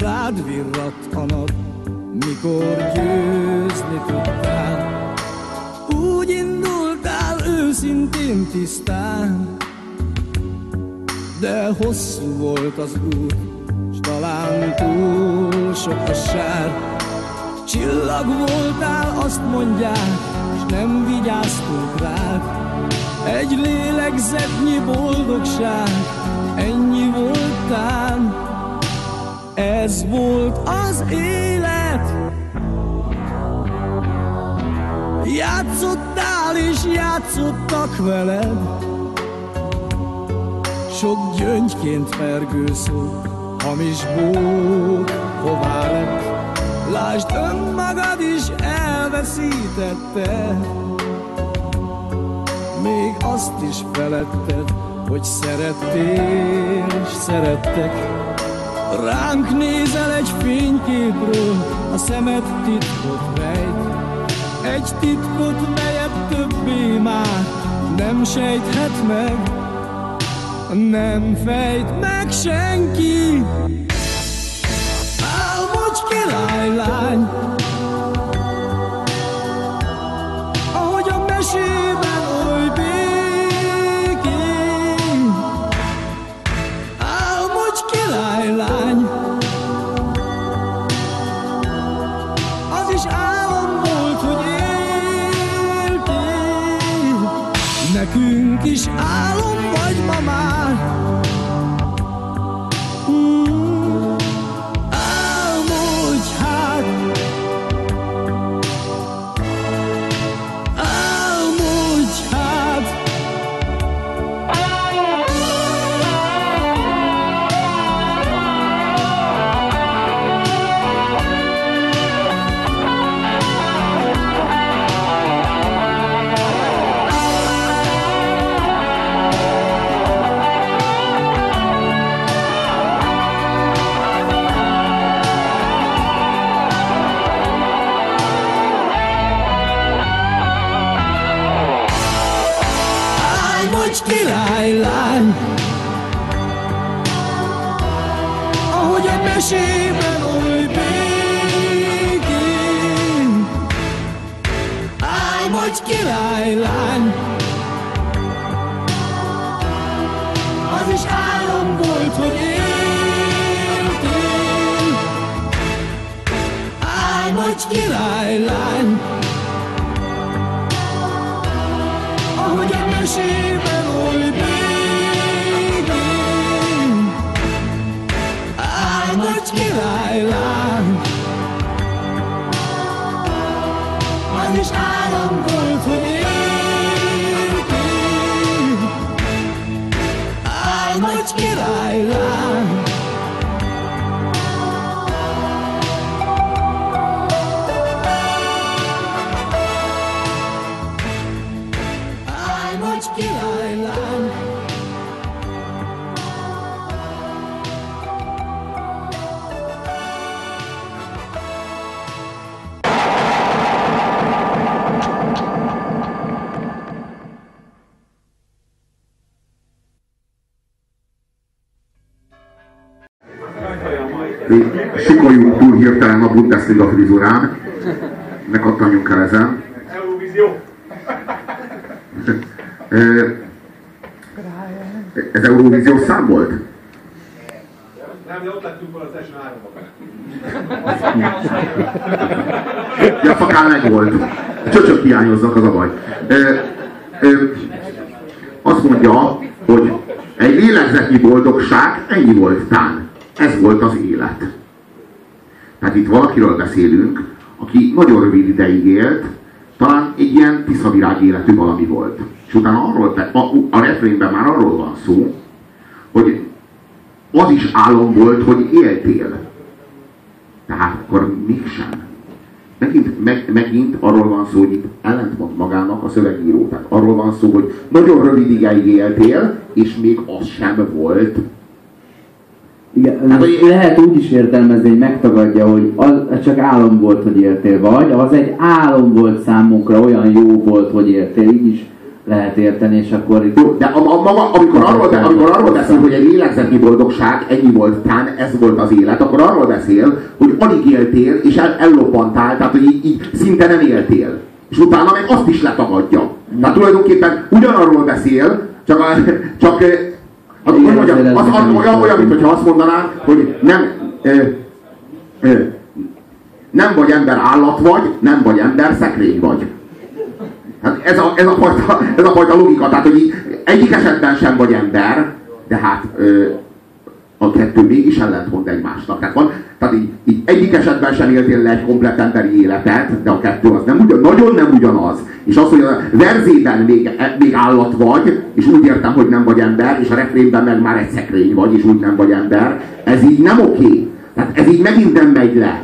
Rád virradt a nap, mikor győzni tudtál. Úgy indultál őszintén tisztán, de hosszú volt az út, s talán túl sok a sár. Csillag voltál, azt mondják, és nem vigyáztunk rád. Egy lélegzetnyi boldogság, ez volt az élet. Játszottál és játszottak veled, sok gyöngyként fergő szó, hamis bók, hová lett. Lásd önmagad is elveszítette, még azt is feletted, hogy szerettél és szerettek. Ránk nézel egy fényképről, a szemed titkot rejt. Egy titkot, melyet többé már nem sejthet meg, nem fejt meg senki. Álmodj királylány, királylány, ahogy a mesében oly békén. Álmodj királylány, az is álom volt, hogy éltél. Álmodj királylány, ahogy a mesében is álom volt, hogy éltél. Álmodj királylány, királylány. Sikoljunk túl hirtelen a Bundesliga frizurán. Ne kattanjunk el ezen. Eurovízió. Ez Eurovíziós szám volt? Nem, de ott lettünk volna az első háromban. Ja, fakán meg volt. Csöcsök hiányoznak, az a baj. Ö, ö, azt mondja, hogy egy lélegzetnyi boldogság, ennyi volt tán. Ez volt az élet. Tehát itt valakiről beszélünk, aki nagyon rövid ideig élt, talán egy ilyen tiszavirág életű valami volt. És utána arról, a, a refrénben már arról van szó, hogy az is álom volt, hogy éltél. Tehát akkor mégsem. Megint, meg, megint arról van szó, hogy itt ellentmond magának a szövegíró. Tehát arról van szó, hogy nagyon rövid ideig éltél, és még az sem volt. Hát, hogy lehet úgy is értelmezni, hogy megtagadja, hogy az csak álom volt, hogy éltél, vagy az egy álom volt számunkra, olyan jó volt, hogy éltél, így is lehet érteni, és akkor itt... Jó, de a, a, a, amikor, arról, de, amikor arról beszél, hogy egy lélegzetnyi boldogság, ennyi volt tán, ez volt az élet, akkor arról beszél, hogy alig éltél, és el, ellobbantál, tehát hogy így, így szinte nem éltél. És utána meg azt is letagadja. Tehát tulajdonképpen ugyanarról beszél, csak, csak az, mondjam, az, az, az olyan, olyan, mint hogyha azt mondanám, hogy nem, ö, ö, nem vagy ember állat vagy, nem vagy ember szekrény vagy. Hát ez a, ez, a fajta, ez a fajta logika, tehát hogy egyik esetben sem vagy ember, de hát ö, a kettő mégis ellentmond egymásnak. Tehát, van, tehát így, így egyik esetben sem éltél le egy komplet emberi életet, de a kettő az nem ugyan, nagyon nem ugyanaz. És az, hogy a verzében még, e, még állat vagy, és úgy értem, hogy nem vagy ember, és a refrénben meg már egy szekrény vagy, és úgy nem vagy ember, ez így nem oké. Tehát ez így megint nem megy le.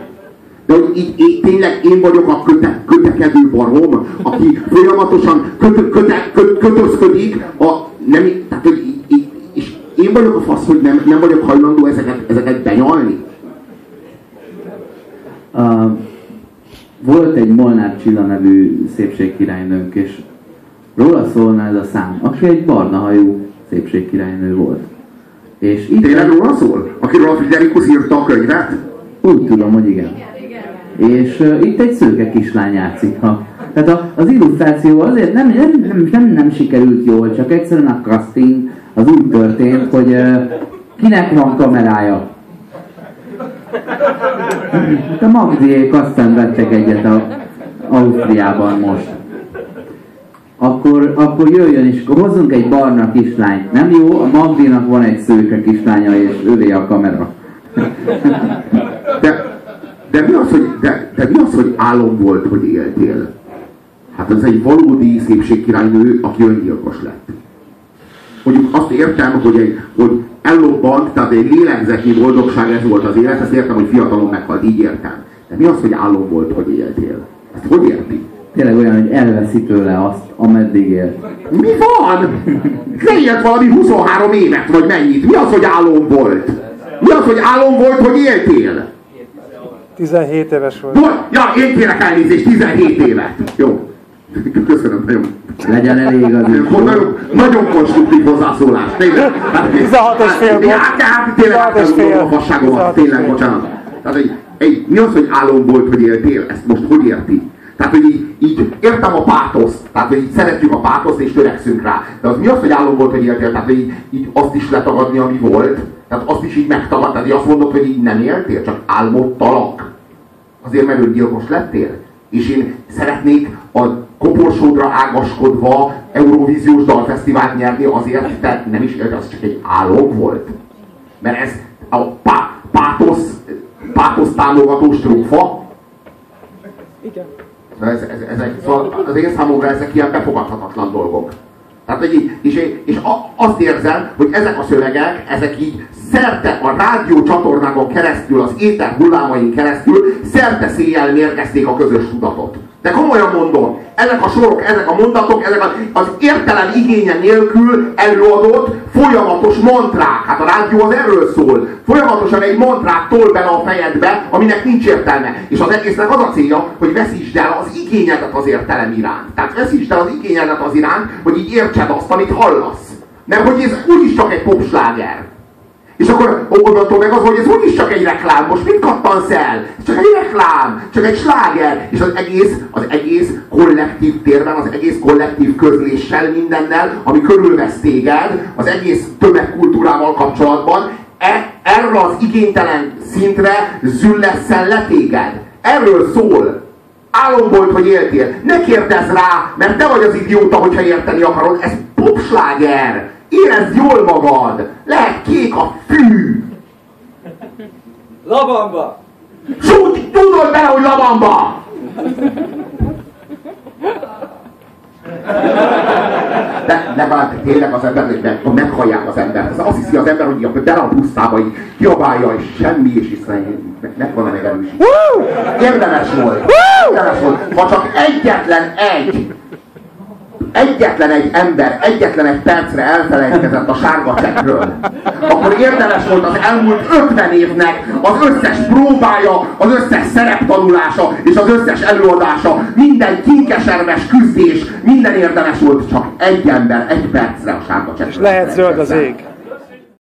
De hogy így, így tényleg én vagyok a köte, kötekedő barom, aki folyamatosan köt, köte, köt, kötözködik, a, nem, tehát hogy így, így, és én vagyok a fasz, hogy nem, nem vagyok hajlandó ezeket, ezeket benyalni. Uh, volt egy Molnár Csilla nevű szépségkirálynőnk, és róla szólna ez a szám, aki egy barna hajú szépségkirálynő volt. És itt Tényleg róla szól? Akiről a Friderikus írta a könyvet? Úgy tudom, hogy igen. És uh, itt egy szőke kislány játszik. Ha. Tehát a, az illusztráció azért nem, nem, nem, nem, nem sikerült jól, csak egyszerűen a casting az úgy történt, hogy uh, kinek van kamerája. A Magdiék aztán vettek egyet a Ausztriában most. Akkor, akkor jöjjön és hozzunk egy barna kislányt. Nem jó, a Magdinak van egy szőke kislánya, és ővé a kamera. De de mi az, hogy, de, de mi az, hogy álom volt, hogy éltél? Hát ez egy valódi szépségkirálynő, aki öngyilkos lett. Mondjuk azt értem, hogy, egy, hogy ellobbant, tehát egy lélegzetnyi boldogság ez volt az élet, ezt értem, hogy fiatalon meghalt, így értem. De mi az, hogy álom volt, hogy éltél? Ezt hogy érti? Tényleg olyan, hogy elveszi tőle azt, ameddig él. Mi van? Ne élt valami 23 évet, vagy mennyit? Mi az, hogy álom volt? Mi az, hogy álom volt, hogy éltél? 17 éves volt. Volt? Ja, én kérek elnézést, 17 évet. Jó. Köszönöm, nagyon. Legyen elég az is. Nagyon, nagyon konstruktív hozzászólás. Tényleg. 16 és fél volt. Hát, hát tényleg átadom a fasságomat. Tényleg, bocsánat. Tehát egy, egy, mi az, hogy álom volt, hogy éltél? Ezt most hogy érti? Tehát, hogy így, így értem a pátoszt, tehát, hogy így szeretjük a pátoszt és törekszünk rá. De az mi az, hogy álom volt, hogy éltél? Tehát, hogy így, így azt is letagadni, ami volt. Tehát azt is így megtagad, tehát azt mondod, hogy így nem éltél, csak álmodtalak. Azért, mert gyilkos lettél. És én szeretnék a koporsódra ágaskodva Eurovíziós dalfesztivált nyerni azért, te nem is éltél, az csak egy álom volt. Mert ez a pá, pátosz, pátosz támogató strófa. Igen. Ez, ez, ezek, szóval az én számomra ezek ilyen befogadhatatlan dolgok. Tehát, hogy és, és azt érzem, hogy ezek a szövegek, ezek így szerte a rádió csatornákon keresztül, az éter hullámain keresztül, szerte széjjel mérgezték a közös tudatot. De komolyan mondom, ezek a sorok, ezek a mondatok, ezek az értelem igénye nélkül előadott folyamatos mantrák. Hát a rádió az erről szól. Folyamatosan egy mantrát tol bele a fejedbe, aminek nincs értelme. És az egésznek az a célja, hogy veszítsd el az igényedet az értelem iránt. Tehát veszítsd el az igényedet az iránt, hogy így értsed azt, amit hallasz. Mert hogy ez úgyis csak egy popsláger. És akkor onnantól meg az, hogy ez úgyis csak egy reklám. Most mit kattansz el? Csak egy reklám, csak egy sláger. És az egész, az egész kollektív térben, az egész kollektív közléssel, mindennel, ami körülvesz téged, az egész tömegkultúrával kapcsolatban, e, erre az igénytelen szintre züllesszen le téged. Erről szól. Álom volt, hogy éltél. Ne kérdezz rá, mert te vagy az idióta, hogyha érteni akarod. Ez popsláger. Érezd jól magad! Lehet kék a fű! Labamba! Súgy, tudod bele, hogy labamba! de legalább tényleg az ember, hogy meg, meghallják az embert. Az azt hiszi az ember, hogy bele a pusztába, így kiabálja, és semmi, és hiszen meg van a megerősítő. Érdemes volt. Érdemes volt. Ha csak egyetlen egy egyetlen egy ember egyetlen egy percre elfelejtkezett a sárga csekről, akkor érdemes volt az elmúlt 50 évnek az összes próbája, az összes szereptanulása és az összes előadása, minden kinkesermes küzdés, minden érdemes volt csak egy ember egy percre a sárga csekről. És lehet zöld az ég.